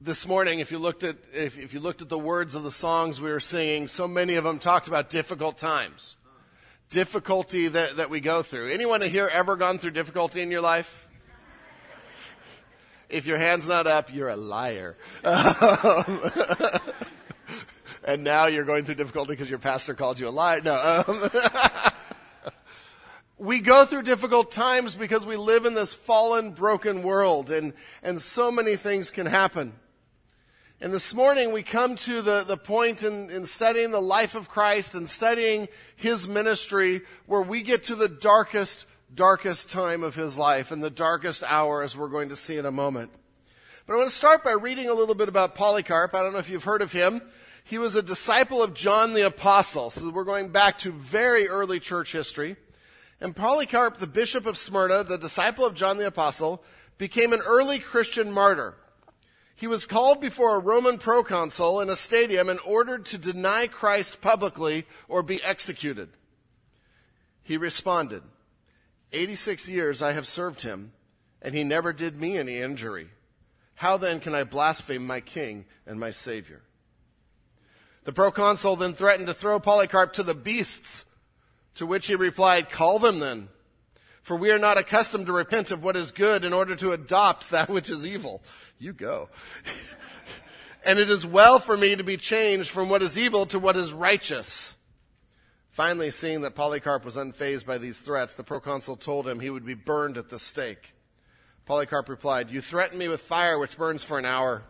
this morning, if you looked at if, if you looked at the words of the songs we were singing, so many of them talked about difficult times, difficulty that, that we go through. Anyone here ever gone through difficulty in your life? If your hand's not up, you're a liar. Um, and now you're going through difficulty because your pastor called you a liar. No. Um, we go through difficult times because we live in this fallen, broken world, and, and so many things can happen. And this morning we come to the, the point in, in studying the life of Christ and studying His ministry where we get to the darkest, darkest time of His life and the darkest hour as we're going to see in a moment. But I want to start by reading a little bit about Polycarp. I don't know if you've heard of him. He was a disciple of John the Apostle. So we're going back to very early church history. And Polycarp, the bishop of Smyrna, the disciple of John the Apostle, became an early Christian martyr. He was called before a Roman proconsul in a stadium and ordered to deny Christ publicly or be executed. He responded, 86 years I have served him, and he never did me any injury. How then can I blaspheme my king and my savior? The proconsul then threatened to throw Polycarp to the beasts, to which he replied, Call them then, for we are not accustomed to repent of what is good in order to adopt that which is evil you go. and it is well for me to be changed from what is evil to what is righteous. Finally, seeing that Polycarp was unfazed by these threats, the proconsul told him he would be burned at the stake. Polycarp replied, You threaten me with fire which burns for an hour,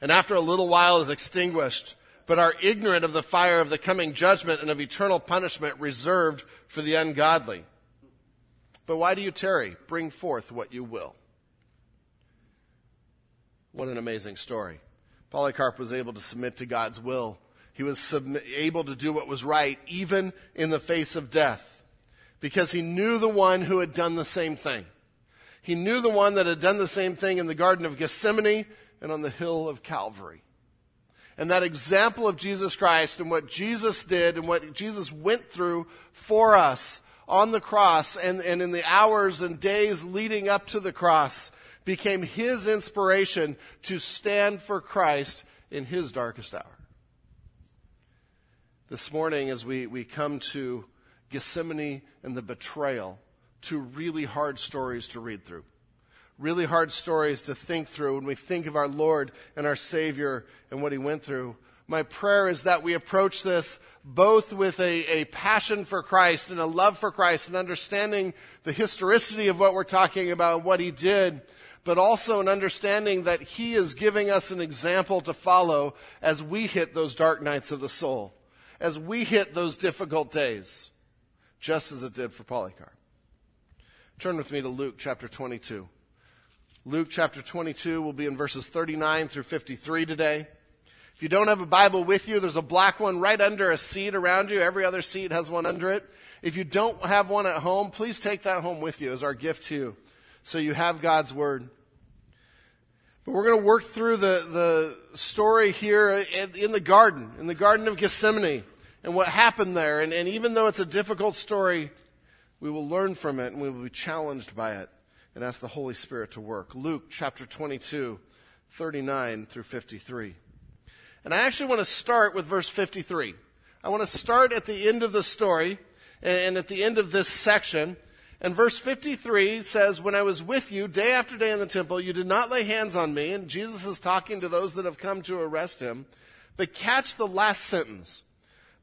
and after a little while is extinguished, but are ignorant of the fire of the coming judgment and of eternal punishment reserved for the ungodly. But why do you tarry? Bring forth what you will. What an amazing story. Polycarp was able to submit to God's will. He was able to do what was right, even in the face of death, because he knew the one who had done the same thing. He knew the one that had done the same thing in the Garden of Gethsemane and on the hill of Calvary. And that example of Jesus Christ and what Jesus did and what Jesus went through for us on the cross and, and in the hours and days leading up to the cross became his inspiration to stand for Christ in his darkest hour. This morning, as we, we come to Gethsemane and the betrayal, two really hard stories to read through. Really hard stories to think through when we think of our Lord and our Savior and what He went through. My prayer is that we approach this both with a, a passion for Christ and a love for Christ and understanding the historicity of what we're talking about, what He did, but also an understanding that He is giving us an example to follow as we hit those dark nights of the soul, as we hit those difficult days, just as it did for Polycarp. Turn with me to Luke chapter 22. Luke chapter 22 will be in verses 39 through 53 today. If you don't have a Bible with you, there's a black one right under a seat around you. Every other seat has one under it. If you don't have one at home, please take that home with you as our gift to you so you have God's Word. But we're going to work through the, the story here in the garden, in the Garden of Gethsemane, and what happened there. And, and even though it's a difficult story, we will learn from it and we will be challenged by it and ask the Holy Spirit to work. Luke chapter 22, 39 through 53. And I actually want to start with verse 53. I want to start at the end of the story and at the end of this section and verse 53 says, When I was with you day after day in the temple, you did not lay hands on me. And Jesus is talking to those that have come to arrest him. But catch the last sentence.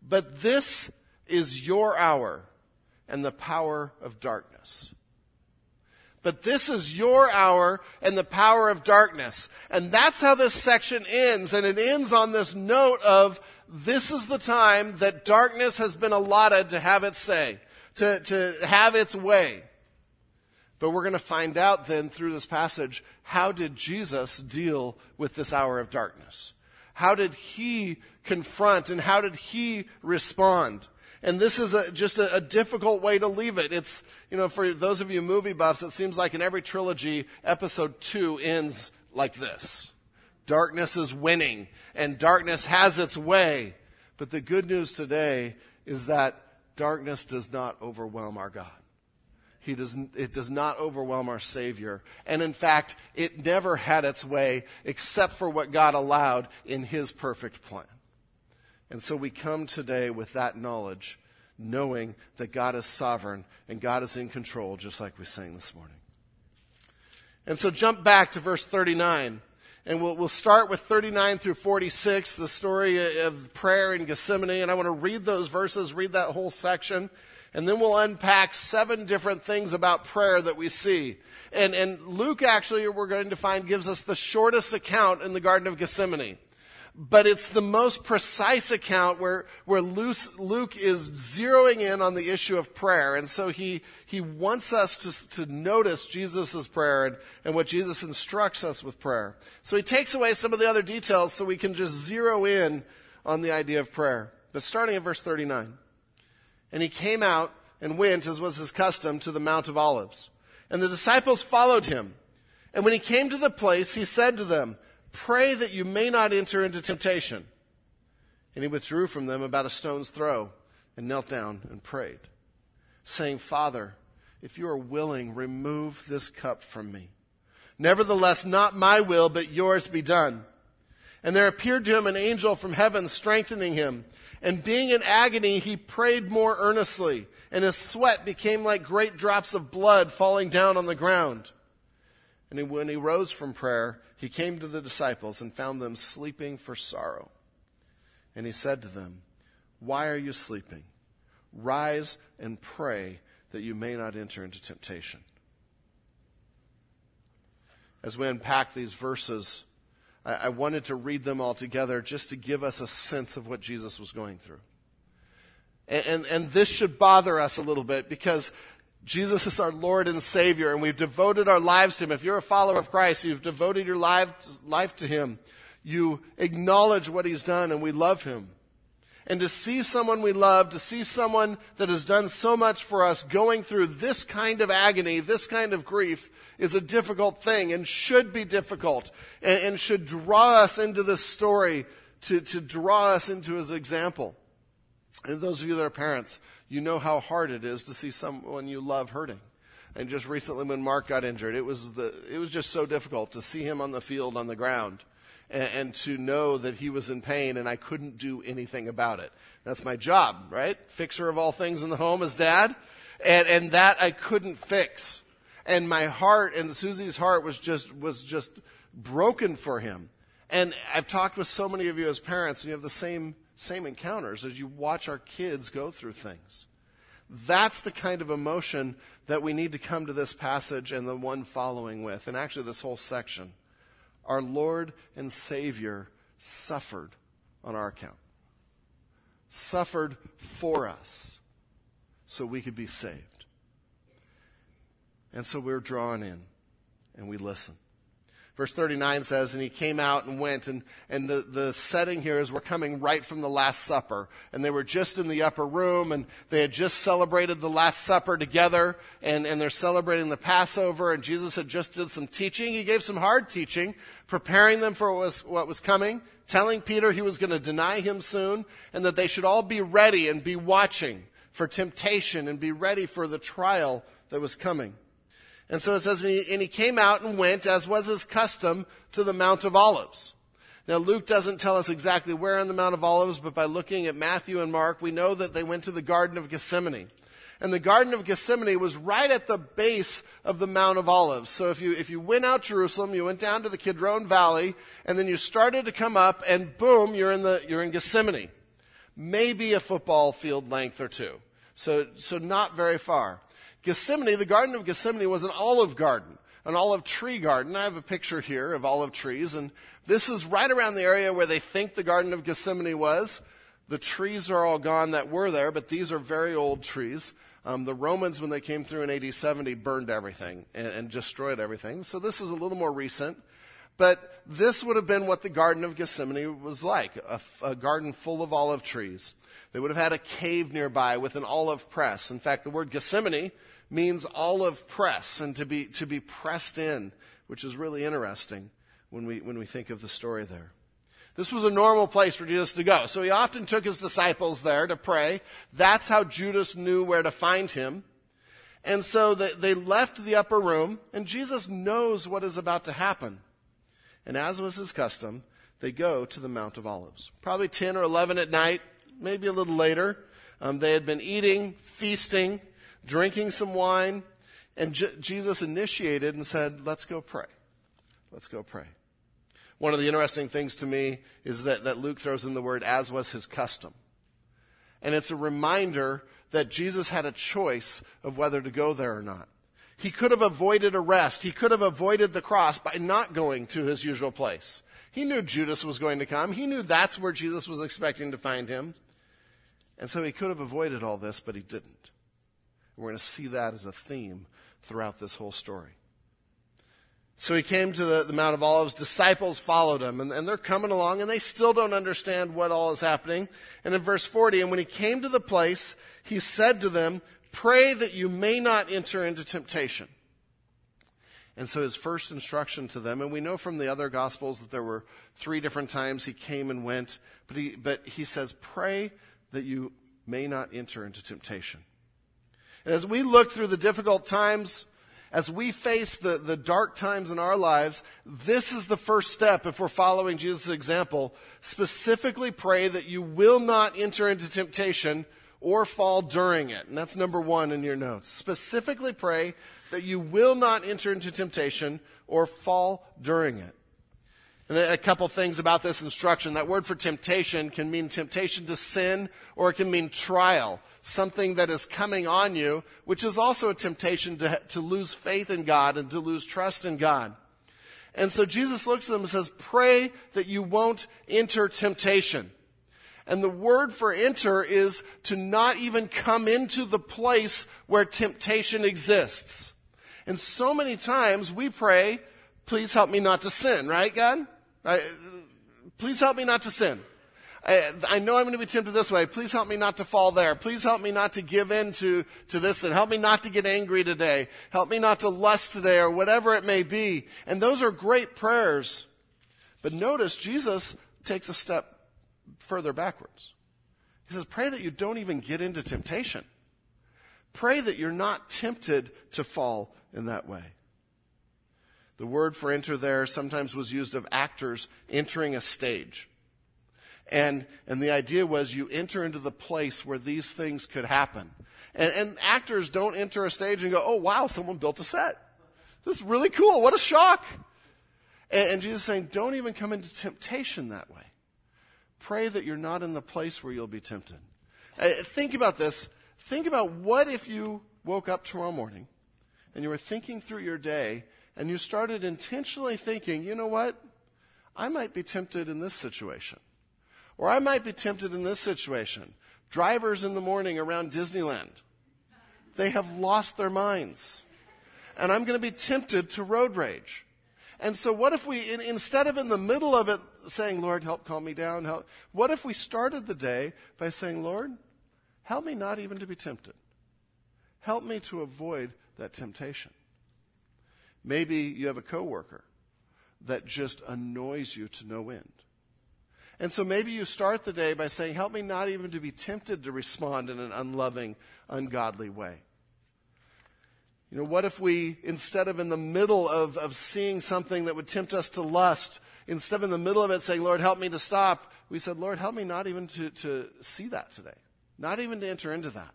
But this is your hour and the power of darkness. But this is your hour and the power of darkness. And that's how this section ends. And it ends on this note of this is the time that darkness has been allotted to have its say to, to have its way. But we're going to find out then through this passage how did Jesus deal with this hour of darkness? How did he confront and how did he respond? And this is a, just a, a, difficult way to leave it. It's, you know, for those of you movie buffs, it seems like in every trilogy, episode two ends like this. Darkness is winning and darkness has its way. But the good news today is that darkness does not overwhelm our God. he does, it does not overwhelm our Savior. And in fact, it never had its way except for what God allowed in His perfect plan. And so we come today with that knowledge, knowing that God is sovereign and God is in control, just like we sang this morning. And so jump back to verse 39. And we'll, we'll start with 39 through 46, the story of prayer in Gethsemane. And I want to read those verses, read that whole section. And then we'll unpack seven different things about prayer that we see. And, and Luke actually, we're going to find, gives us the shortest account in the Garden of Gethsemane but it's the most precise account where, where Luke is zeroing in on the issue of prayer. And so he, he wants us to, to notice Jesus' prayer and, and what Jesus instructs us with prayer. So he takes away some of the other details so we can just zero in on the idea of prayer. But starting at verse 39. And he came out and went, as was his custom, to the Mount of Olives. And the disciples followed him. And when he came to the place, he said to them, Pray that you may not enter into temptation. And he withdrew from them about a stone's throw and knelt down and prayed, saying, Father, if you are willing, remove this cup from me. Nevertheless, not my will, but yours be done. And there appeared to him an angel from heaven strengthening him. And being in agony, he prayed more earnestly, and his sweat became like great drops of blood falling down on the ground. And when he rose from prayer, he came to the disciples and found them sleeping for sorrow. And he said to them, Why are you sleeping? Rise and pray that you may not enter into temptation. As we unpack these verses, I, I wanted to read them all together just to give us a sense of what Jesus was going through. And, and, and, this should bother us a little bit because Jesus is our Lord and Savior, and we've devoted our lives to Him. If you're a follower of Christ, you've devoted your life, to Him. You acknowledge what He's done, and we love Him. And to see someone we love, to see someone that has done so much for us going through this kind of agony, this kind of grief, is a difficult thing and should be difficult and, and should draw us into this story to, to draw us into His example. And those of you that are parents, you know how hard it is to see someone you love hurting. And just recently when Mark got injured, it was the, it was just so difficult to see him on the field on the ground and, and to know that he was in pain and I couldn't do anything about it. That's my job, right? Fixer of all things in the home as dad. And, and that I couldn't fix. And my heart and Susie's heart was just, was just broken for him. And I've talked with so many of you as parents and you have the same same encounters as you watch our kids go through things. That's the kind of emotion that we need to come to this passage and the one following with, and actually this whole section. Our Lord and Savior suffered on our account, suffered for us so we could be saved. And so we're drawn in and we listen. Verse 39 says, and he came out and went, and, and the, the setting here is we're coming right from the Last Supper. And they were just in the upper room, and they had just celebrated the Last Supper together, and, and they're celebrating the Passover, and Jesus had just did some teaching. He gave some hard teaching, preparing them for what was, what was coming, telling Peter he was going to deny him soon, and that they should all be ready and be watching for temptation and be ready for the trial that was coming. And so it says, and he, and he came out and went, as was his custom, to the Mount of Olives. Now, Luke doesn't tell us exactly where on the Mount of Olives, but by looking at Matthew and Mark, we know that they went to the Garden of Gethsemane. And the Garden of Gethsemane was right at the base of the Mount of Olives. So if you, if you went out Jerusalem, you went down to the Kidron Valley, and then you started to come up, and boom, you're in the, you're in Gethsemane. Maybe a football field length or two. So, so not very far. Gethsemane, the Garden of Gethsemane was an olive garden, an olive tree garden. I have a picture here of olive trees, and this is right around the area where they think the Garden of Gethsemane was. The trees are all gone that were there, but these are very old trees. Um, the Romans, when they came through in AD 70, burned everything and, and destroyed everything. So this is a little more recent. But this would have been what the Garden of Gethsemane was like a, a, garden full of olive trees. They would have had a cave nearby with an olive press. In fact, the word Gethsemane means olive press and to be, to be pressed in, which is really interesting when we, when we think of the story there. This was a normal place for Jesus to go. So he often took his disciples there to pray. That's how Judas knew where to find him. And so they, they left the upper room, and Jesus knows what is about to happen. And as was his custom, they go to the Mount of Olives. Probably 10 or 11 at night, maybe a little later. Um, they had been eating, feasting, drinking some wine, and J- Jesus initiated and said, Let's go pray. Let's go pray. One of the interesting things to me is that, that Luke throws in the word, as was his custom. And it's a reminder that Jesus had a choice of whether to go there or not. He could have avoided arrest. He could have avoided the cross by not going to his usual place. He knew Judas was going to come. He knew that's where Jesus was expecting to find him. And so he could have avoided all this, but he didn't. We're going to see that as a theme throughout this whole story. So he came to the, the Mount of Olives. Disciples followed him, and, and they're coming along, and they still don't understand what all is happening. And in verse 40, and when he came to the place, he said to them, Pray that you may not enter into temptation. And so his first instruction to them, and we know from the other gospels that there were three different times he came and went, but he, but he says, pray that you may not enter into temptation. And as we look through the difficult times, as we face the, the dark times in our lives, this is the first step if we're following Jesus' example. Specifically pray that you will not enter into temptation or fall during it. And that's number one in your notes. Specifically pray that you will not enter into temptation or fall during it. And a couple things about this instruction. That word for temptation can mean temptation to sin or it can mean trial, something that is coming on you, which is also a temptation to, to lose faith in God and to lose trust in God. And so Jesus looks at them and says, pray that you won't enter temptation. And the word for enter is to not even come into the place where temptation exists. And so many times we pray, please help me not to sin, right, God? Right? Please help me not to sin. I, I, know I'm going to be tempted this way. Please help me not to fall there. Please help me not to give in to, to this and help me not to get angry today. Help me not to lust today or whatever it may be. And those are great prayers. But notice Jesus takes a step further backwards. He says, pray that you don't even get into temptation. Pray that you're not tempted to fall in that way. The word for enter there sometimes was used of actors entering a stage. And, and the idea was you enter into the place where these things could happen. And, and actors don't enter a stage and go, oh, wow, someone built a set. This is really cool. What a shock. And, and Jesus is saying, don't even come into temptation that way. Pray that you're not in the place where you'll be tempted. Uh, think about this. Think about what if you woke up tomorrow morning and you were thinking through your day and you started intentionally thinking, you know what? I might be tempted in this situation. Or I might be tempted in this situation. Drivers in the morning around Disneyland. They have lost their minds. And I'm going to be tempted to road rage. And so what if we, in, instead of in the middle of it saying, Lord, help calm me down, help, what if we started the day by saying, Lord, help me not even to be tempted. Help me to avoid that temptation. Maybe you have a coworker that just annoys you to no end. And so maybe you start the day by saying, Help me not even to be tempted to respond in an unloving, ungodly way. You know, what if we, instead of in the middle of, of seeing something that would tempt us to lust, instead of in the middle of it saying, Lord, help me to stop, we said, Lord, help me not even to, to see that today, not even to enter into that.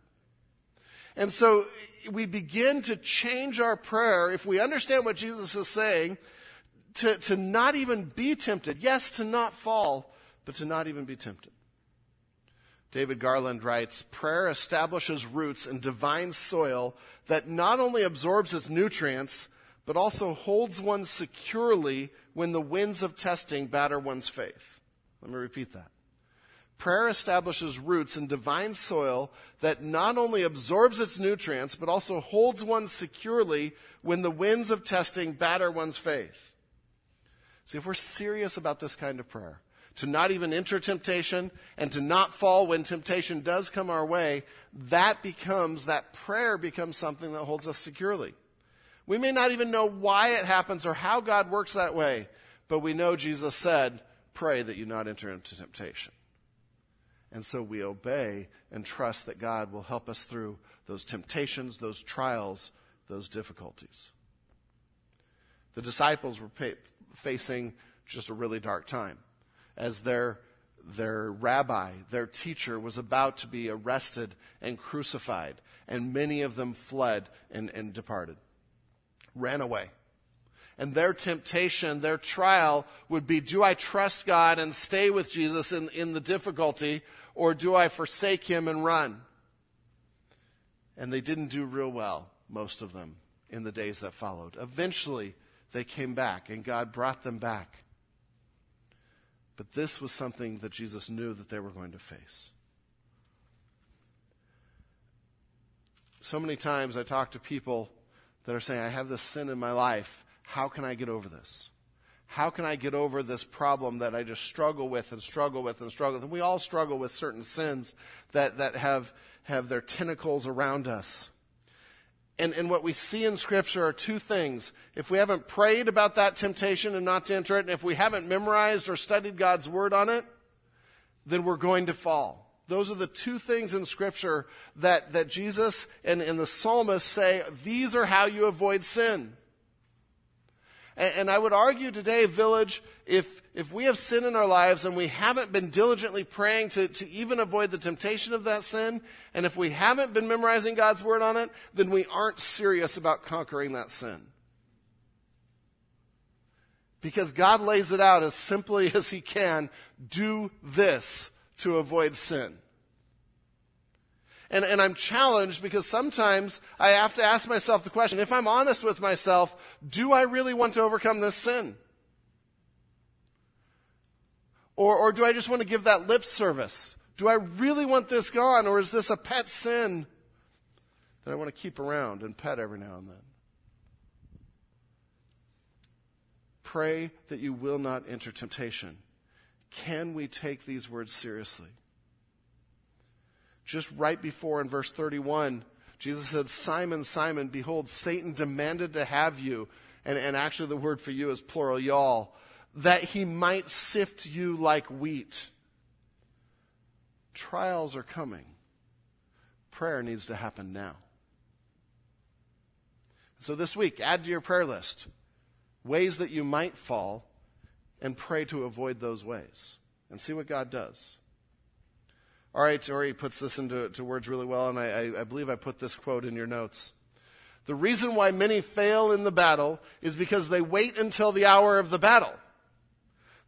And so we begin to change our prayer if we understand what Jesus is saying to, to not even be tempted. Yes, to not fall, but to not even be tempted. David Garland writes Prayer establishes roots in divine soil that not only absorbs its nutrients, but also holds one securely when the winds of testing batter one's faith. Let me repeat that. Prayer establishes roots in divine soil that not only absorbs its nutrients, but also holds one securely when the winds of testing batter one's faith. See, if we're serious about this kind of prayer, to not even enter temptation and to not fall when temptation does come our way, that becomes, that prayer becomes something that holds us securely. We may not even know why it happens or how God works that way, but we know Jesus said, pray that you not enter into temptation. And so we obey and trust that God will help us through those temptations, those trials, those difficulties. The disciples were pa- facing just a really dark time as their, their rabbi, their teacher, was about to be arrested and crucified, and many of them fled and, and departed, ran away. And their temptation, their trial would be do I trust God and stay with Jesus in, in the difficulty, or do I forsake him and run? And they didn't do real well, most of them, in the days that followed. Eventually, they came back, and God brought them back. But this was something that Jesus knew that they were going to face. So many times I talk to people that are saying, I have this sin in my life. How can I get over this? How can I get over this problem that I just struggle with and struggle with and struggle with? And we all struggle with certain sins that, that have, have their tentacles around us. And, and what we see in Scripture are two things. If we haven't prayed about that temptation and not to enter it, and if we haven't memorized or studied God's Word on it, then we're going to fall. Those are the two things in Scripture that, that Jesus and, and the psalmist say, these are how you avoid sin. And, and I would argue today, village, if, if we have sin in our lives and we haven't been diligently praying to, to even avoid the temptation of that sin, and if we haven't been memorizing God's word on it, then we aren't serious about conquering that sin. Because God lays it out as simply as He can do this to avoid sin. And, and I'm challenged because sometimes I have to ask myself the question, if I'm honest with myself, do I really want to overcome this sin? Or, or do I just want to give that lip service? Do I really want this gone, or is this a pet sin that I want to keep around and pet every now and then? Pray that you will not enter temptation. Can we take these words seriously? just right before in verse 31, Jesus said, Simon, Simon, behold, Satan demanded to have you. And, and actually, the word for you is plural, y'all, that he might sift you like wheat. Trials are coming. Prayer needs to happen now. So this week, add to your prayer list ways that you might fall and pray to avoid those ways and see what God does. All right, Torrey puts this into to words really well, and I, I believe I put this quote in your notes. The reason why many fail in the battle is because they wait until the hour of the battle.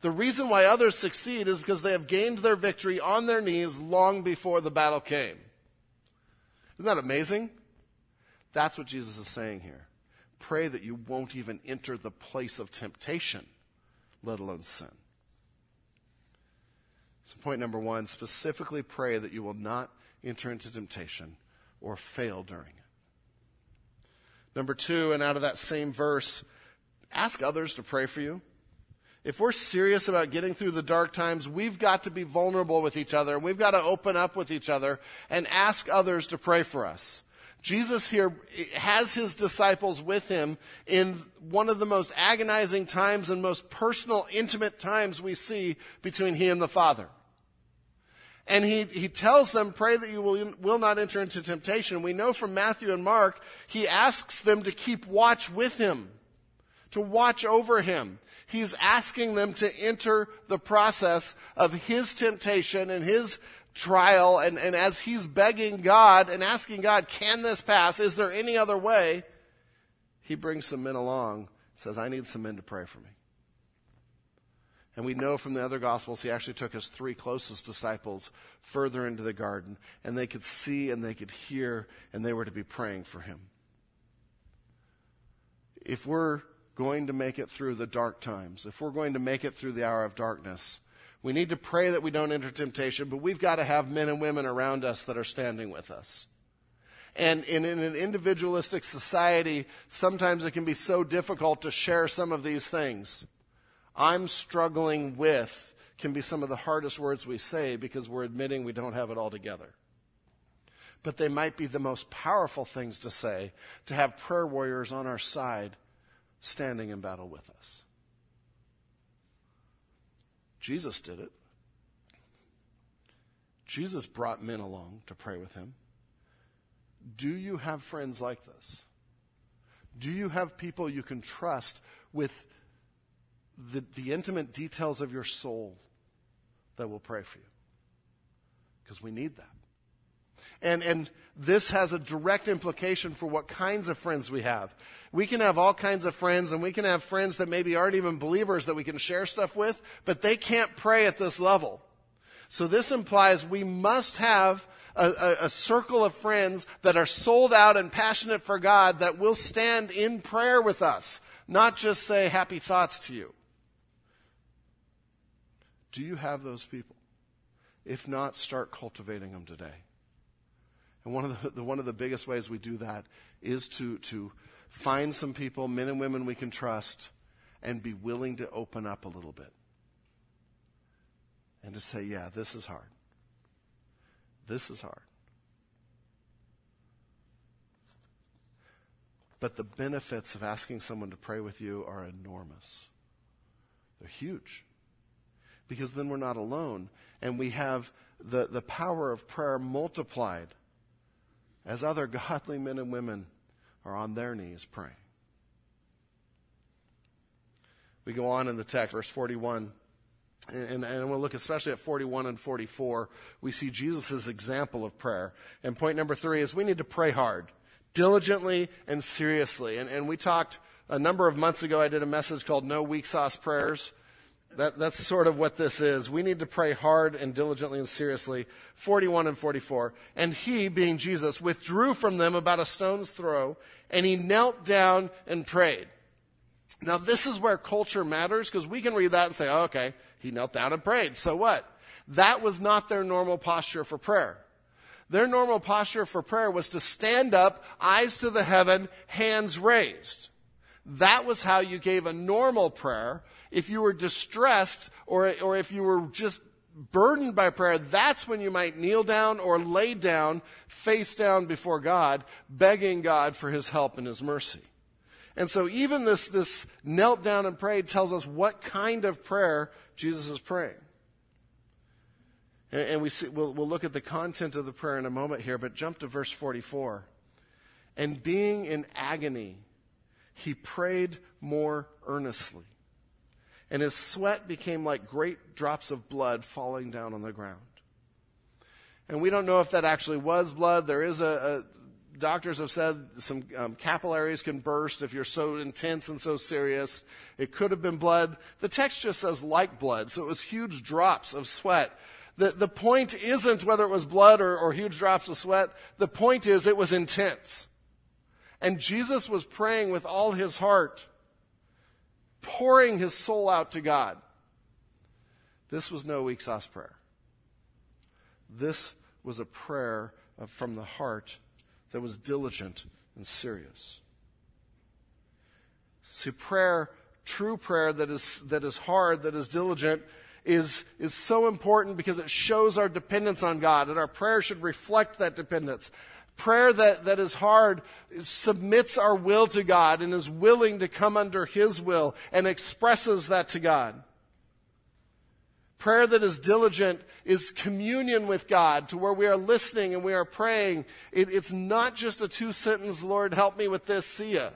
The reason why others succeed is because they have gained their victory on their knees long before the battle came. Isn't that amazing? That's what Jesus is saying here. Pray that you won't even enter the place of temptation, let alone sin. So, point number one specifically pray that you will not enter into temptation or fail during it. Number two, and out of that same verse, ask others to pray for you. If we're serious about getting through the dark times, we've got to be vulnerable with each other and we've got to open up with each other and ask others to pray for us. Jesus here has his disciples with him in one of the most agonizing times and most personal, intimate times we see between he and the Father. And he, he tells them, pray that you will, will not enter into temptation. We know from Matthew and Mark, he asks them to keep watch with him, to watch over him. He's asking them to enter the process of his temptation and his trial. And, and as he's begging God and asking God, can this pass? Is there any other way? He brings some men along, says, I need some men to pray for me. And we know from the other Gospels, he actually took his three closest disciples further into the garden, and they could see and they could hear, and they were to be praying for him. If we're going to make it through the dark times, if we're going to make it through the hour of darkness, we need to pray that we don't enter temptation, but we've got to have men and women around us that are standing with us. And in, in, an individualistic society, sometimes it can be so difficult to share some of these things. I'm struggling with can be some of the hardest words we say because we're admitting we don't have it all together. But they might be the most powerful things to say to have prayer warriors on our side standing in battle with us. Jesus did it. Jesus brought men along to pray with him. Do you have friends like this? Do you have people you can trust with the, the intimate details of your soul that will pray for you? Because we need that. And, and this has a direct implication for what kinds of friends we have. We can have all kinds of friends, and we can have friends that maybe aren't even believers that we can share stuff with, but they can't pray at this level. So this implies we must have a, a, a, circle of friends that are sold out and passionate for God that will stand in prayer with us, not just say happy thoughts to you. Do you have those people? If not, start cultivating them today. And one of the, the, one of the biggest ways we do that is to, to find some people, men and women we can trust, and be willing to open up a little bit and to say, yeah, this is hard. This is hard. But the benefits of asking someone to pray with you are enormous. They're huge. Because then we're not alone, and we have the, the power of prayer multiplied as other godly men and women are on their knees praying. We go on in the text, verse 41. And, and, we'll look especially at 41 and 44. We see Jesus' example of prayer. And point number three is we need to pray hard, diligently and seriously. And, and we talked a number of months ago, I did a message called No Weak Sauce Prayers. That, that's sort of what this is. We need to pray hard and diligently and seriously. 41 and 44. And he, being Jesus, withdrew from them about a stone's throw, and he knelt down and prayed. Now, this is where culture matters because we can read that and say, oh, okay, he knelt down and prayed. So what? That was not their normal posture for prayer. Their normal posture for prayer was to stand up, eyes to the heaven, hands raised. That was how you gave a normal prayer. If you were distressed or, or if you were just burdened by prayer, that's when you might kneel down or lay down, face down before God, begging God for his help and his mercy. And so even this, this knelt down and prayed tells us what kind of prayer Jesus is praying. And, and we see, we'll, we'll look at the content of the prayer in a moment here, but jump to verse 44. And being in agony, he prayed more earnestly. And his sweat became like great drops of blood falling down on the ground. And we don't know if that actually was blood. There is a, a doctors have said some um, capillaries can burst if you're so intense and so serious. It could have been blood. The text just says like blood, so it was huge drops of sweat. The, the point isn't whether it was blood or, or huge drops of sweat. The point is it was intense. And Jesus was praying with all his heart, pouring his soul out to God. This was no weak sauce prayer. This was a prayer from the heart that was diligent and serious. See, prayer, true prayer that is, that is hard, that is diligent, is, is so important because it shows our dependence on God, and our prayer should reflect that dependence. Prayer that, that is hard submits our will to God and is willing to come under His will and expresses that to God. Prayer that is diligent is communion with God to where we are listening and we are praying. It, it's not just a two sentence, Lord, help me with this, see ya.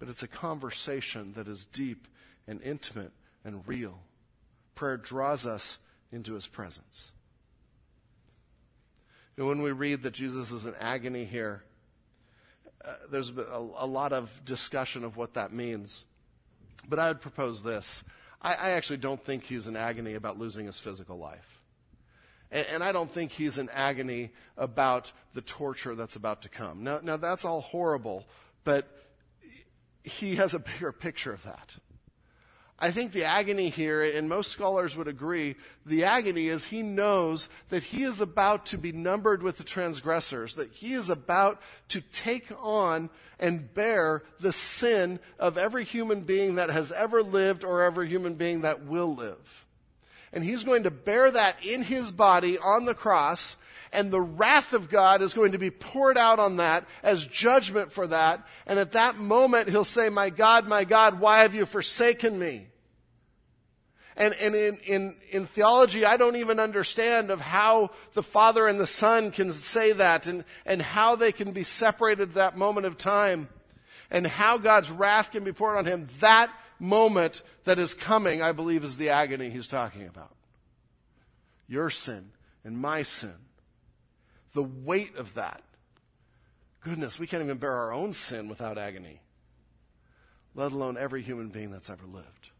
But it's a conversation that is deep and intimate and real. Prayer draws us into His presence. And when we read that Jesus is in agony here, uh, there's a, a, lot of discussion of what that means. But I would propose this. I, I actually don't think he's in agony about losing his physical life. And, and, I don't think he's in agony about the torture that's about to come. Now, now, that's all horrible, but he has a bigger picture of that. I think the agony here, and most scholars would agree, the agony is he knows that he is about to be numbered with the transgressors, that he is about to take on and bear the sin of every human being that has ever lived or every human being that will live. And he's going to bear that in his body on the cross, and the wrath of God is going to be poured out on that as judgment for that. And at that moment, he'll say, My God, my God, why have you forsaken me? And, and in, in, in theology, I don't even understand of how the Father and the Son can say that and, and how they can be separated at that moment of time and how God's wrath can be poured on him. That moment that is coming, I believe, is the agony he's talking about. Your sin and my sin. The weight of that. Goodness, we can't even bear our own sin without agony, let alone every human being that's ever lived.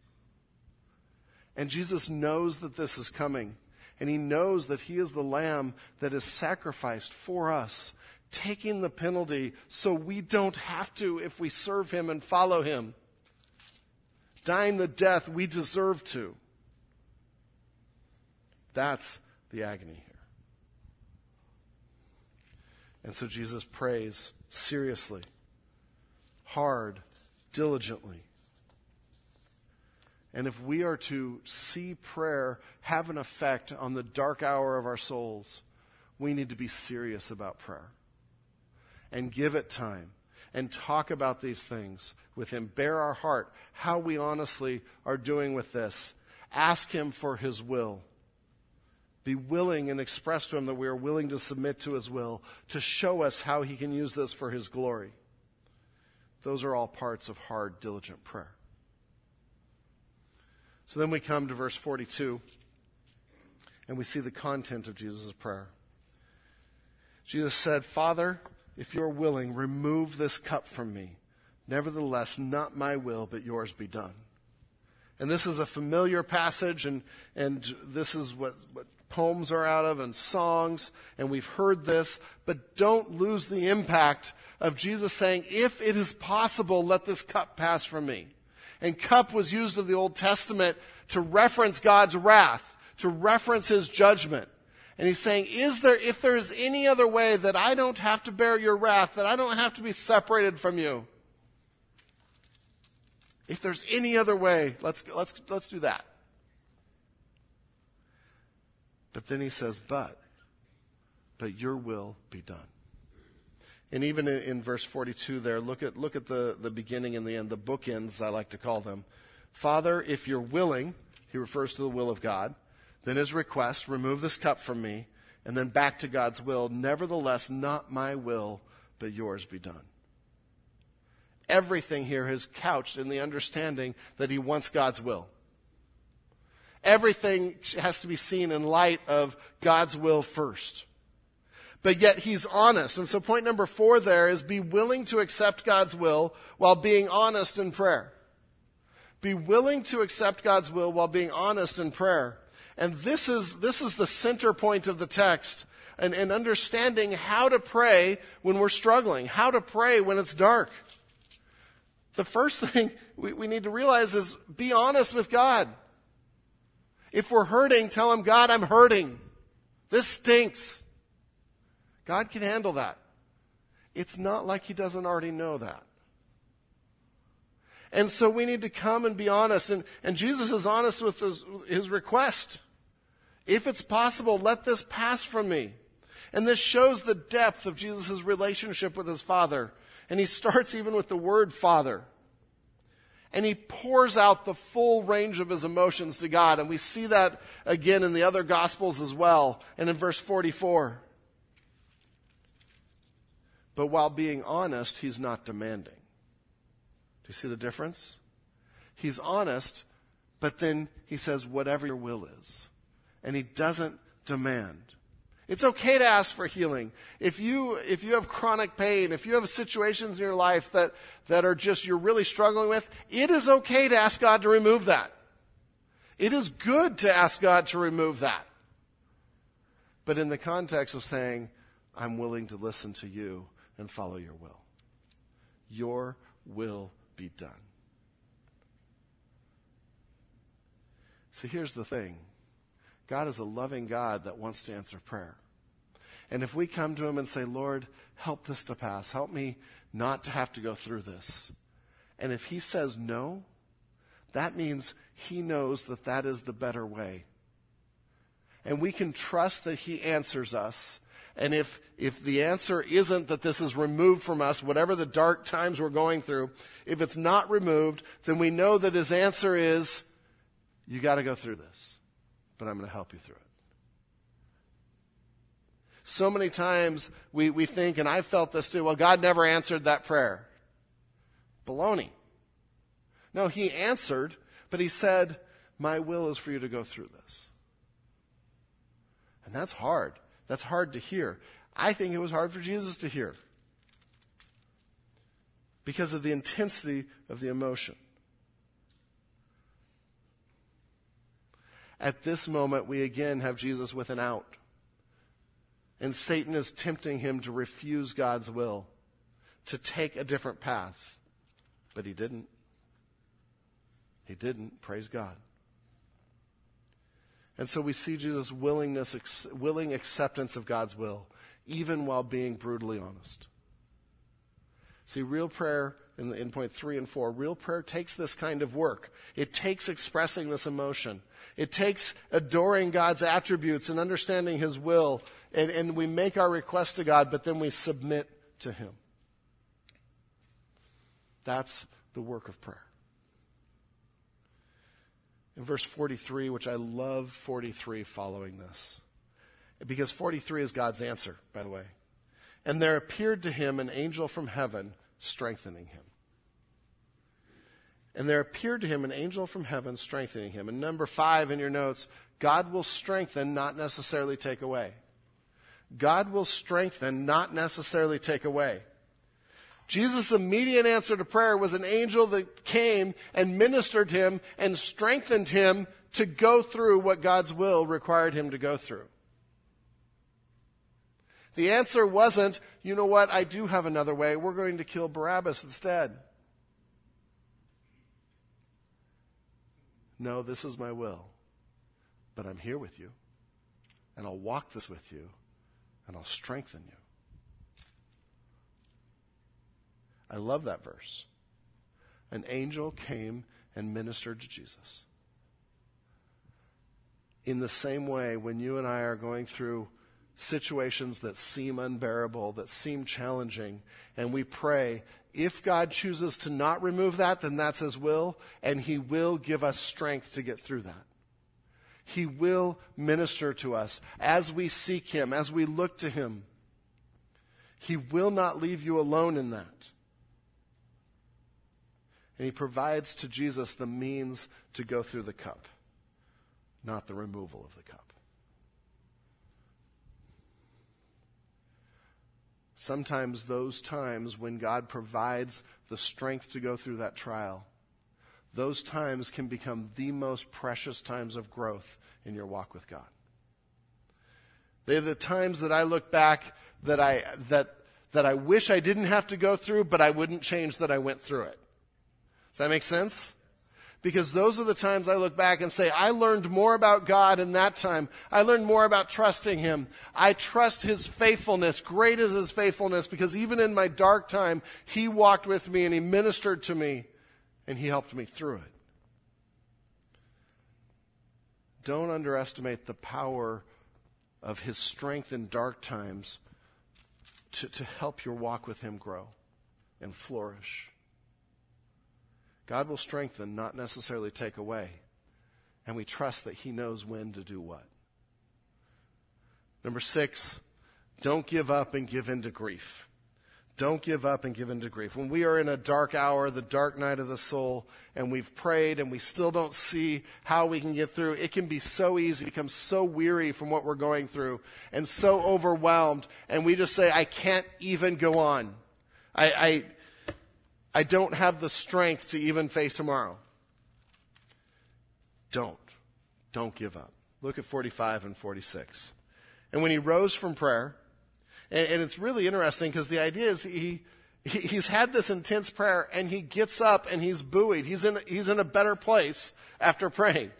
And Jesus knows that this is coming. And he knows that he is the lamb that is sacrificed for us, taking the penalty so we don't have to if we serve him and follow him. Dying the death we deserve to. That's the agony. And so Jesus prays seriously, hard, diligently. And if we are to see prayer have an effect on the dark hour of our souls, we need to be serious about prayer and give it time and talk about these things with Him. Bear our heart how we honestly are doing with this. Ask Him for His will. Be willing and express to Him that we are willing to submit to His will to show us how He can use this for His glory. Those are all parts of hard, diligent prayer. So then we come to verse 42, and we see the content of Jesus' prayer. Jesus said, Father, if you're willing, remove this cup from me. Nevertheless, not my will, but yours be done. And this is a familiar passage, and, and this is what, what poems are out of and songs, and we've heard this, but don't lose the impact of Jesus saying, If it is possible, let this cup pass from me. And cup was used of the Old Testament to reference God's wrath, to reference his judgment. And he's saying, is there, if there is any other way that I don't have to bear your wrath, that I don't have to be separated from you, if there's any other way, let's, let's, let's do that. But then he says, but, but your will be done. And even in, verse 42 there, look at, look at the, the beginning and the end, the bookends, I like to call them. Father, if you're willing, he refers to the will of God, then his request, remove this cup from me, and then back to God's will, nevertheless, not my will, but yours be done. Everything here is couched in the understanding that he wants God's will. Everything has to be seen in light of God's will first but yet he's honest. And so point number four there is be willing to accept God's will while being honest in prayer. Be willing to accept God's will while being honest in prayer. And this is, this is the center point of the text and, and understanding how to pray when we're struggling, how to pray when it's dark. The first thing we, we need to realize is be honest with God. If we're hurting, tell him, God, I'm hurting. This stinks. God can handle that. It's not like He doesn't already know that. And so we need to come and be honest. And, and Jesus is honest with his, his request. If it's possible, let this pass from me. And this shows the depth of Jesus' relationship with his Father. And he starts even with the word Father. And he pours out the full range of his emotions to God. And we see that again in the other Gospels as well. And in verse 44. But while being honest, he's not demanding. Do you see the difference? He's honest, but then he says, whatever your will is. And he doesn't demand. It's okay to ask for healing. If you, if you have chronic pain, if you have situations in your life that, that are just, you're really struggling with, it is okay to ask God to remove that. It is good to ask God to remove that. But in the context of saying, I'm willing to listen to you and follow your will. Your will be done. So here's the thing God is a loving God that wants to answer prayer. And if we come to Him and say, Lord, help this to pass, help me not to have to go through this. And if He says no, that means He knows that that is the better way. And we can trust that He answers us and if, if the answer isn't that this is removed from us, whatever the dark times we're going through, if it's not removed, then we know that his answer is, You got to go through this, but I'm going to help you through it. So many times we, we think, and I've felt this too, well, God never answered that prayer. Baloney. No, He answered, but He said, My will is for you to go through this. And that's hard. That's hard to hear. I think it was hard for Jesus to hear because of the intensity of the emotion. At this moment, we again have Jesus with an out. And Satan is tempting him to refuse God's will, to take a different path. But he didn't. He didn't. Praise God. And so we see Jesus' willingness, willing acceptance of God's will, even while being brutally honest. See, real prayer in, in point three and four, real prayer takes this kind of work. It takes expressing this emotion. It takes adoring God's attributes and understanding His will. And, and we make our request to God, but then we submit to Him. That's the work of prayer. In verse 43, which I love 43 following this, because 43 is God's answer, by the way. And there appeared to him an angel from heaven strengthening him. And there appeared to him an angel from heaven strengthening him. And number five in your notes, God will strengthen, not necessarily take away. God will strengthen, not necessarily take away. Jesus' immediate answer to prayer was an angel that came and ministered him and strengthened him to go through what God's will required him to go through. The answer wasn't, you know what, I do have another way. We're going to kill Barabbas instead. No, this is my will. But I'm here with you. And I'll walk this with you. And I'll strengthen you. I love that verse. An angel came and ministered to Jesus. In the same way, when you and I are going through situations that seem unbearable, that seem challenging, and we pray, if God chooses to not remove that, then that's His will, and He will give us strength to get through that. He will minister to us as we seek Him, as we look to Him. He will not leave you alone in that. And He provides to Jesus the means to go through the cup, not the removal of the cup. Sometimes those times when God provides the strength to go through that trial, those times can become the most precious times of growth in your walk with God. They're the times that I look back that I, that, that I wish I didn't have to go through, but I wouldn't change that I went through it. Does that make sense? Because those are the times I look back and say, I learned more about God in that time. I learned more about trusting Him. I trust His faithfulness. Great is His faithfulness because even in my dark time, He walked with me and He ministered to me and He helped me through it. Don't underestimate the power of His strength in dark times to, to help your walk with Him grow and flourish. God will strengthen, not necessarily take away. And we trust that He knows when to do what. Number six, don't give up and give in to grief. Don't give up and give in to grief. When we are in a dark hour, the dark night of the soul, and we've prayed and we still don't see how we can get through, it can be so easy, become so weary from what we're going through and so overwhelmed. And we just say, I can't even go on. I, I I don't have the strength to even face tomorrow. Don't. Don't give up. Look at 45 and 46. And when he rose from prayer, and, and it's really interesting because the idea is he, he, he's had this intense prayer and he gets up and he's buoyed. He's in, he's in a better place after praying.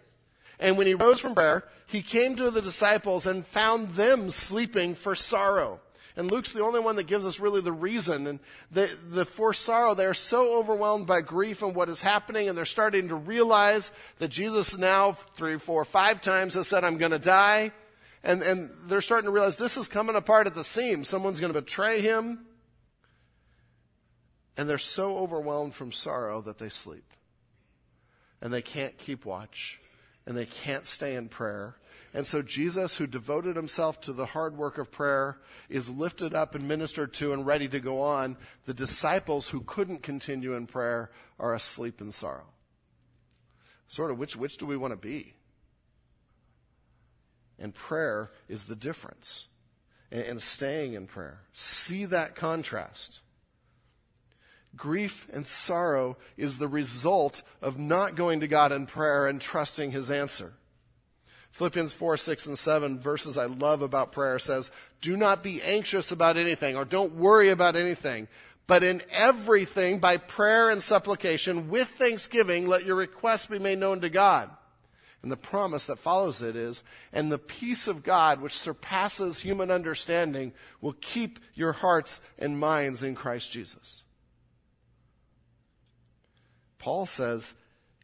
And when he rose from prayer, he came to the disciples and found them sleeping for sorrow. And Luke's the only one that gives us really the reason. And the, the for sorrow, they're so overwhelmed by grief and what is happening, and they're starting to realize that Jesus now, three, four, five times has said, I'm going to die. And, and they're starting to realize this is coming apart at the seams. Someone's going to betray him. And they're so overwhelmed from sorrow that they sleep. And they can't keep watch. and they can't stay in prayer. And so Jesus, who devoted himself to the hard work of prayer, is lifted up and ministered to and ready to go on. The disciples who couldn't continue in prayer are asleep in sorrow. Sort of, which, which do we want to be? And prayer is the difference. And, and staying in prayer. See that contrast. Grief and sorrow is the result of not going to God in prayer and trusting his answer. Philippians 4, 6, and 7 verses I love about prayer says, Do not be anxious about anything or don't worry about anything, but in everything by prayer and supplication with thanksgiving let your requests be made known to God. And the promise that follows it is, and the peace of God, which surpasses human understanding, will keep your hearts and minds in Christ Jesus. Paul says,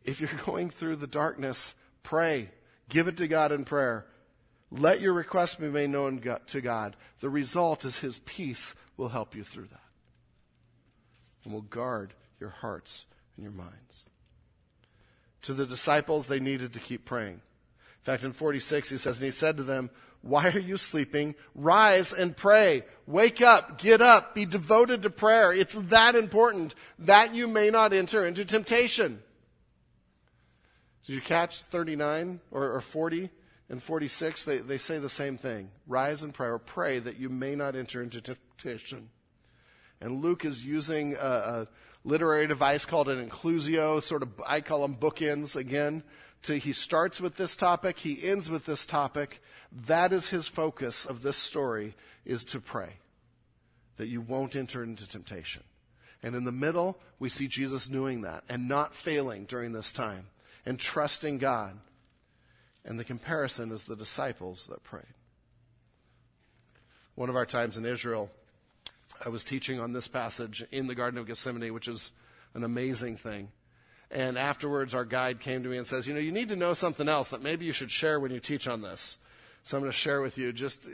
if you're going through the darkness, pray. Give it to God in prayer. Let your request be made known to God. The result is His peace will help you through that and will guard your hearts and your minds. To the disciples, they needed to keep praying. In fact, in 46, he says, And he said to them, Why are you sleeping? Rise and pray. Wake up, get up, be devoted to prayer. It's that important that you may not enter into temptation. Did you catch 39 or, or 40 and 46? They, they say the same thing. Rise and pray, or pray that you may not enter into temptation. And Luke is using a, a literary device called an inclusio, sort of, I call them bookends again. To, he starts with this topic, he ends with this topic. That is his focus of this story, is to pray. That you won't enter into temptation. And in the middle, we see Jesus doing that and not failing during this time and trusting God. And the comparison is the disciples that prayed. One of our times in Israel, I was teaching on this passage in the Garden of Gethsemane, which is an amazing thing. And afterwards, our guide came to me and says, You know, you need to know something else that maybe you should share when you teach on this. So I'm going to share with you just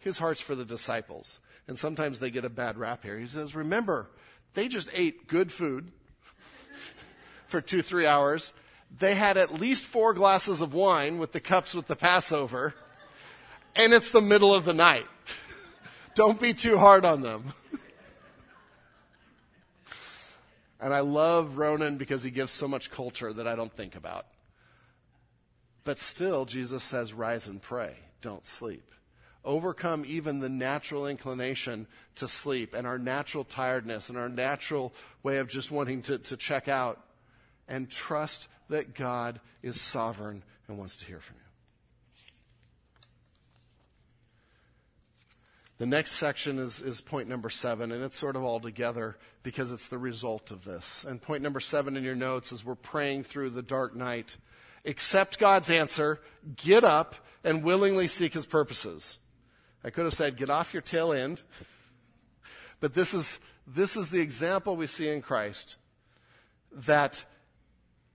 his heart's for the disciples. And sometimes they get a bad rap here. He says, Remember, they just ate good food for two, three hours they had at least four glasses of wine with the cups with the Passover, and it's the middle of the night. Don't be too hard on them. and I love Ronan because he gives so much culture that I don't think about. But still, Jesus says, rise and pray. Don't sleep. Overcome even the natural inclination to sleep and our natural tiredness and our natural way of just wanting to, to check out and trust that God is sovereign and wants to hear from you. The next section is, is point number seven, and it's sort of all together because it's the result of this. And point number seven in your notes is we're praying through the dark night. Accept God's answer, get up, and willingly seek his purposes. I could have said, get off your tail end. But this is, this is the example we see in Christ that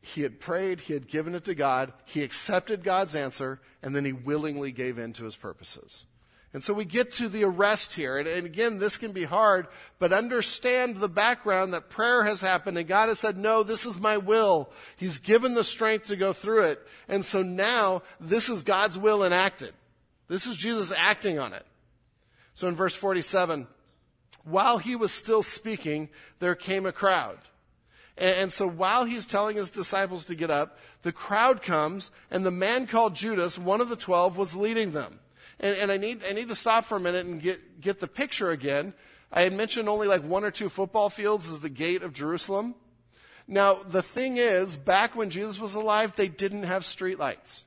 he had prayed, he had given it to God, he accepted God's answer, and then he willingly gave in to his purposes. And so we get to the arrest here. And, and, again, this can be hard, but understand the background that prayer has happened and God has said, no, this is my will. He's given the strength to go through it. And so now this is God's will enacted. This is Jesus acting on it. So in verse 47, while he was still speaking, there came a crowd. And, so while he's telling his disciples to get up, the crowd comes, and the man called Judas, one of the twelve, was leading them. And, and I, need, I need to stop for a minute and get, get the picture again. I had mentioned only like one or two football fields as the gate of Jerusalem. Now, the thing is, back when Jesus was alive, they didn't have streetlights.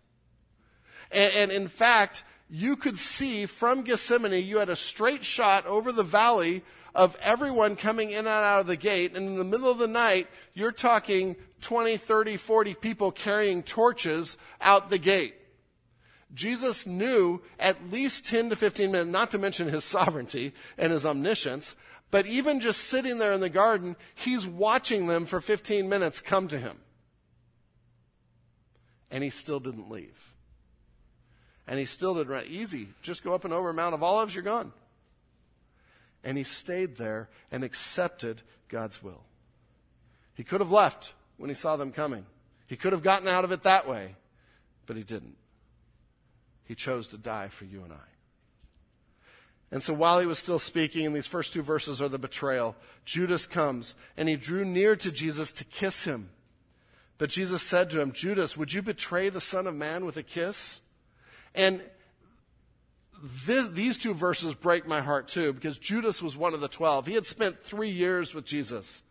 And, and in fact, you could see from Gethsemane, you had a straight shot over the valley of everyone coming in and out of the gate. And in the middle of the night, you're talking 20, 30, 40 people carrying torches out the gate. Jesus knew at least 10 to 15 minutes, not to mention his sovereignty and his omniscience, but even just sitting there in the garden, he's watching them for 15 minutes come to him. And he still didn't leave. And he still didn't run. Easy. Just go up and over Mount of Olives, you're gone. And he stayed there and accepted God's will. He could have left when he saw them coming. He could have gotten out of it that way. but he didn't. He chose to die for you and I. And so while he was still speaking, and these first two verses are the betrayal, Judas comes and he drew near to Jesus to kiss him. But Jesus said to him, Judas, would you betray the Son of Man with a kiss? And this, these two verses break my heart too, because Judas was one of the twelve. He had spent three years with Jesus.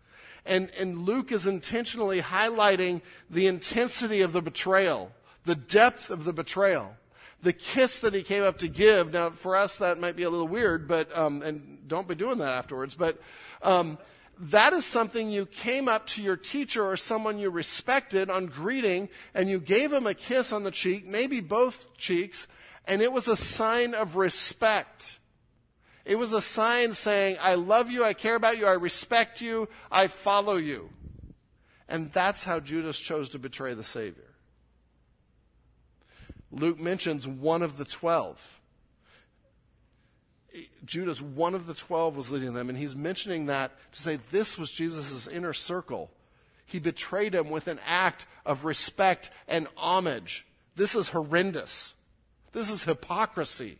And, and Luke is intentionally highlighting the intensity of the betrayal, the depth of the betrayal the kiss that he came up to give. Now, for us, that might be a little weird, but um, and don't be doing that afterwards. But um, that is something you came up to your teacher or someone you respected on greeting, and you gave him a kiss on the cheek, maybe both cheeks, and it was a sign of respect. It was a sign saying, I love you, I care about you, I respect you, I follow you. And that's how Judas chose to betray the Savior. Luke mentions one of the twelve. Judas, one of the twelve, was leading them, and he's mentioning that to say this was Jesus' inner circle. He betrayed him with an act of respect and homage. This is horrendous. This is hypocrisy.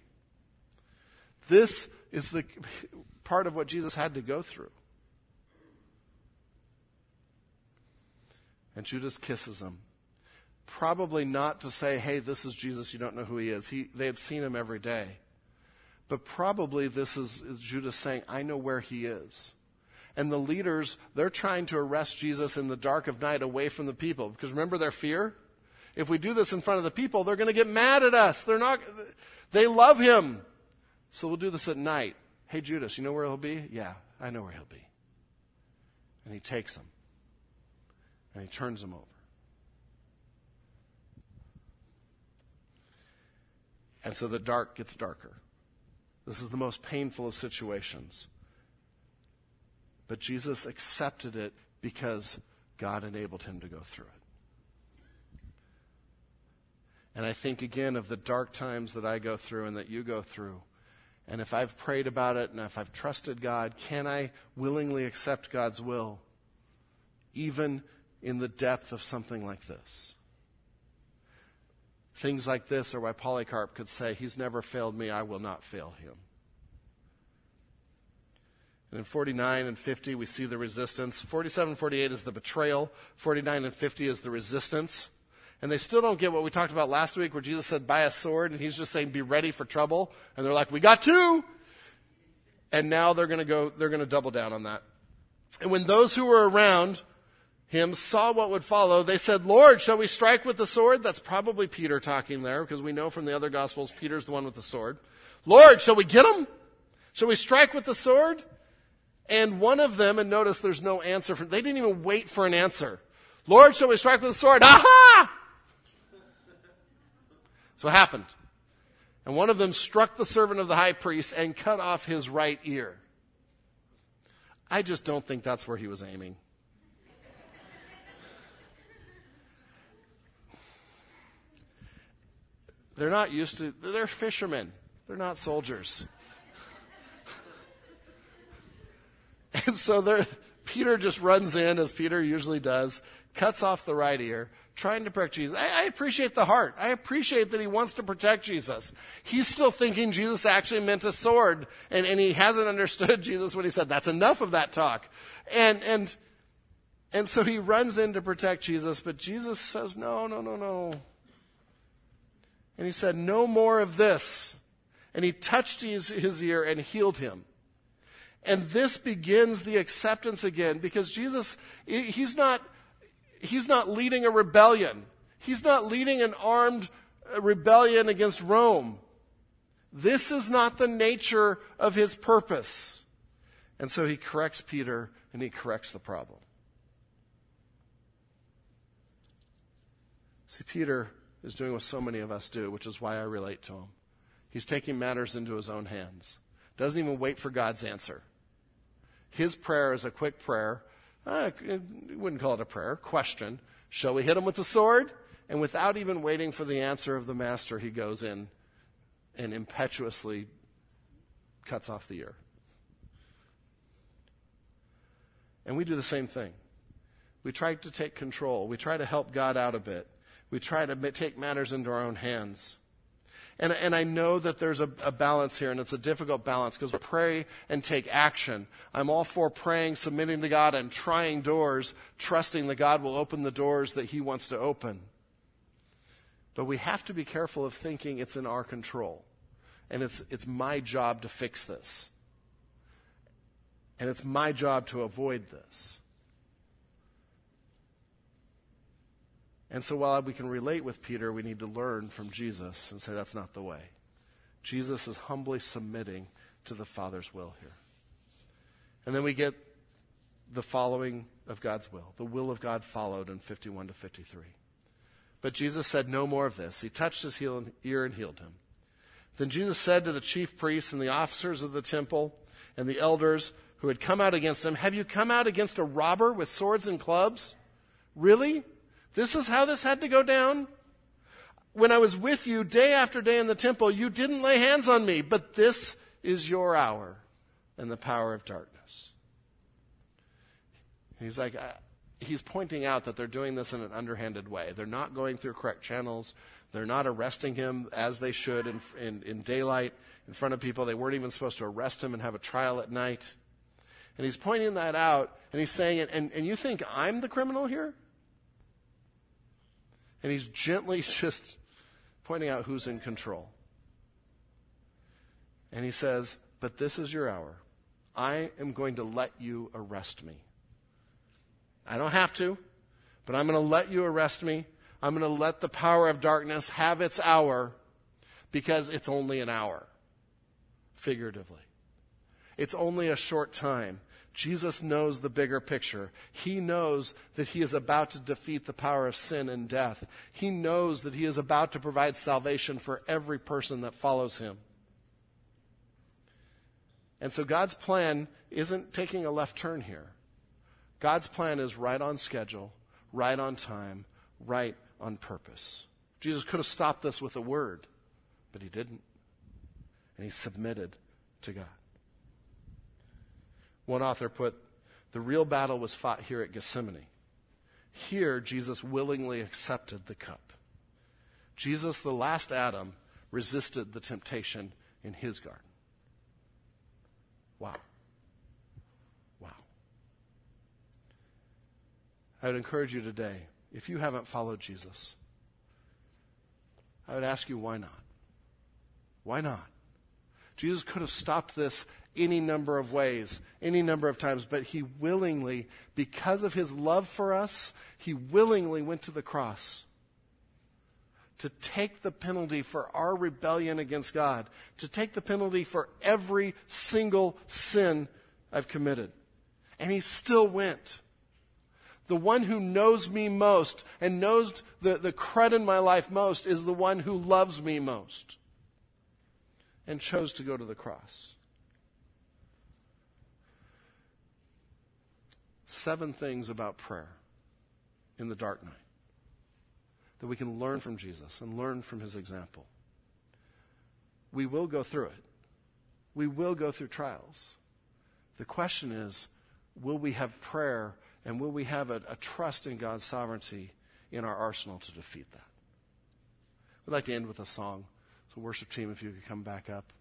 This is the part of what Jesus had to go through. And Judas kisses him probably not to say, hey, this is Jesus, you don't know who he is. He, they had seen him every day. But probably this is, is Judas saying, I know where he is. And the leaders, they're trying to arrest Jesus in the dark of night away from the people. Because remember their fear? If we do this in front of the people, they're going to get mad at us. They're not, they love him. So we'll do this at night. Hey, Judas, you know where he'll be? Yeah, I know where he'll be. And he takes him. And he turns him over. And so the dark gets darker. This is the most painful of situations. But Jesus accepted it because God enabled him to go through it. And I think again of the dark times that I go through and that you go through. And if I've prayed about it and if I've trusted God, can I willingly accept God's will, even in the depth of something like this? Things like this are why Polycarp could say, He's never failed me, I will not fail him. And in 49 and 50, we see the resistance. 47 48 is the betrayal, 49 and 50 is the resistance. And they still don't get what we talked about last week, where Jesus said, Buy a sword, and he's just saying, Be ready for trouble. And they're like, We got two! And now they're going to go, they're going to double down on that. And when those who were around him saw what would follow, they said, Lord, shall we strike with the sword? That's probably Peter talking there, because we know from the other Gospels, Peter's the one with the sword. Lord, shall we get him? Shall we strike with the sword? And one of them, and notice there's no answer from, they didn't even wait for an answer. Lord, shall we strike with the sword? Aha! So what happened. And one of them struck the servant of the high priest and cut off his right ear. I just don't think that's where he was aiming. They're not used to, they're fishermen. They're not soldiers. and so Peter just runs in, as Peter usually does, cuts off the right ear, trying to protect Jesus. I, I, appreciate the heart. I appreciate that he wants to protect Jesus. He's still thinking Jesus actually meant a sword, and, and he hasn't understood Jesus when he said, that's enough of that talk. And, and, and so he runs in to protect Jesus, but Jesus says, no, no, no, no. And he said, No more of this. And he touched his, his ear and healed him. And this begins the acceptance again because Jesus, he's not, he's not leading a rebellion. He's not leading an armed rebellion against Rome. This is not the nature of his purpose. And so he corrects Peter and he corrects the problem. See, Peter is doing what so many of us do, which is why I relate to him. He's taking matters into his own hands. Doesn't even wait for God's answer. His prayer is a quick prayer. Uh, I wouldn't call it a prayer, question. Shall we hit him with the sword? And without even waiting for the answer of the master, he goes in and impetuously cuts off the ear. And we do the same thing. We try to take control. We try to help God out a bit. We try to take matters into our own hands. And, and I know that there's a, a balance here, and it's a difficult balance because pray and take action. I'm all for praying, submitting to God, and trying doors, trusting that God will open the doors that He wants to open. But we have to be careful of thinking it's in our control. And it's, it's my job to fix this. And it's my job to avoid this. And so while we can relate with Peter, we need to learn from Jesus and say that's not the way. Jesus is humbly submitting to the Father's will here. And then we get the following of God's will. The will of God followed in 51 to 53. But Jesus said no more of this. He touched his heel and ear and healed him. Then Jesus said to the chief priests and the officers of the temple and the elders who had come out against him, Have you come out against a robber with swords and clubs? Really? This is how this had to go down? When I was with you day after day in the temple, you didn't lay hands on me, but this is your hour and the power of darkness. He's like, uh, he's pointing out that they're doing this in an underhanded way. They're not going through correct channels. They're not arresting him as they should in, in, in daylight in front of people. They weren't even supposed to arrest him and have a trial at night. And he's pointing that out, and he's saying, and, and you think I'm the criminal here? And he's gently just pointing out who's in control. And he says, But this is your hour. I am going to let you arrest me. I don't have to, but I'm going to let you arrest me. I'm going to let the power of darkness have its hour because it's only an hour, figuratively. It's only a short time. Jesus knows the bigger picture. He knows that he is about to defeat the power of sin and death. He knows that he is about to provide salvation for every person that follows him. And so God's plan isn't taking a left turn here. God's plan is right on schedule, right on time, right on purpose. Jesus could have stopped this with a word, but he didn't. And he submitted to God. One author put, the real battle was fought here at Gethsemane. Here, Jesus willingly accepted the cup. Jesus, the last Adam, resisted the temptation in his garden. Wow. Wow. I would encourage you today, if you haven't followed Jesus, I would ask you why not? Why not? Jesus could have stopped this any number of ways, any number of times, but he willingly, because of his love for us, he willingly went to the cross to take the penalty for our rebellion against God, to take the penalty for every single sin I've committed. And he still went. The one who knows me most and knows the, the crud in my life most is the one who loves me most and chose to go to the cross. Seven things about prayer in the dark night that we can learn from Jesus and learn from his example. We will go through it. We will go through trials. The question is will we have prayer and will we have a, a trust in God's sovereignty in our arsenal to defeat that? We'd like to end with a song. So, worship team, if you could come back up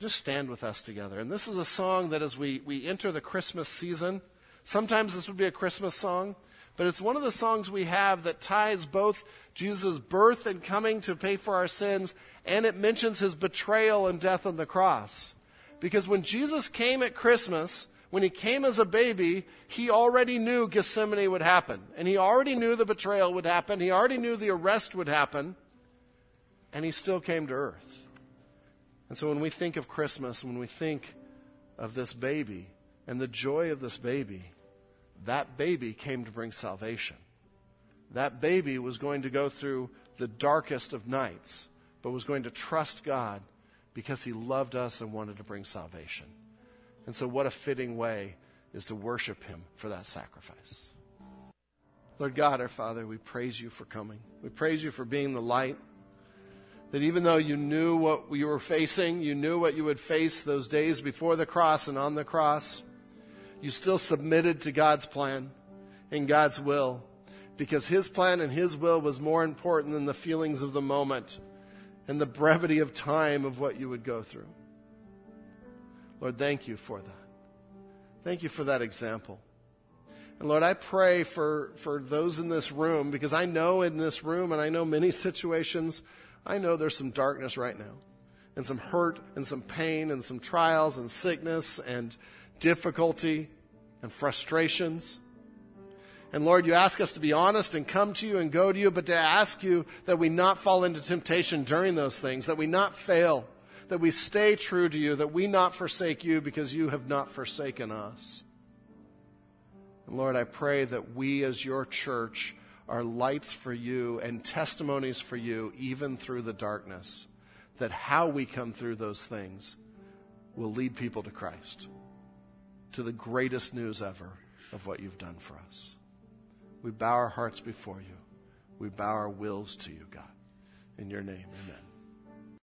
just stand with us together. And this is a song that as we, we enter the Christmas season, sometimes this would be a Christmas song, but it's one of the songs we have that ties both Jesus' birth and coming to pay for our sins, and it mentions his betrayal and death on the cross. Because when Jesus came at Christmas, when he came as a baby, he already knew Gethsemane would happen. And he already knew the betrayal would happen. He already knew the arrest would happen. And he still came to earth. And so when we think of Christmas, when we think of this baby and the joy of this baby, that baby came to bring salvation. That baby was going to go through the darkest of nights, but was going to trust God because he loved us and wanted to bring salvation. And so, what a fitting way is to worship him for that sacrifice. Lord God, our Father, we praise you for coming. We praise you for being the light that even though you knew what you were facing, you knew what you would face those days before the cross and on the cross, you still submitted to God's plan and God's will because His plan and His will was more important than the feelings of the moment and the brevity of time of what you would go through. Lord, thank you for that. Thank you for that example. And Lord, I pray for, for those in this room, because I know in this room and I know many situations, I know there's some darkness right now, and some hurt, and some pain, and some trials, and sickness, and difficulty, and frustrations. And Lord, you ask us to be honest and come to you and go to you, but to ask you that we not fall into temptation during those things, that we not fail, that we stay true to you, that we not forsake you because you have not forsaken us. And Lord, I pray that we as your church are lights for you and testimonies for you, even through the darkness, that how we come through those things will lead people to Christ, to the greatest news ever of what you've done for us. We bow our hearts before you. We bow our wills to you, God. In your name, amen.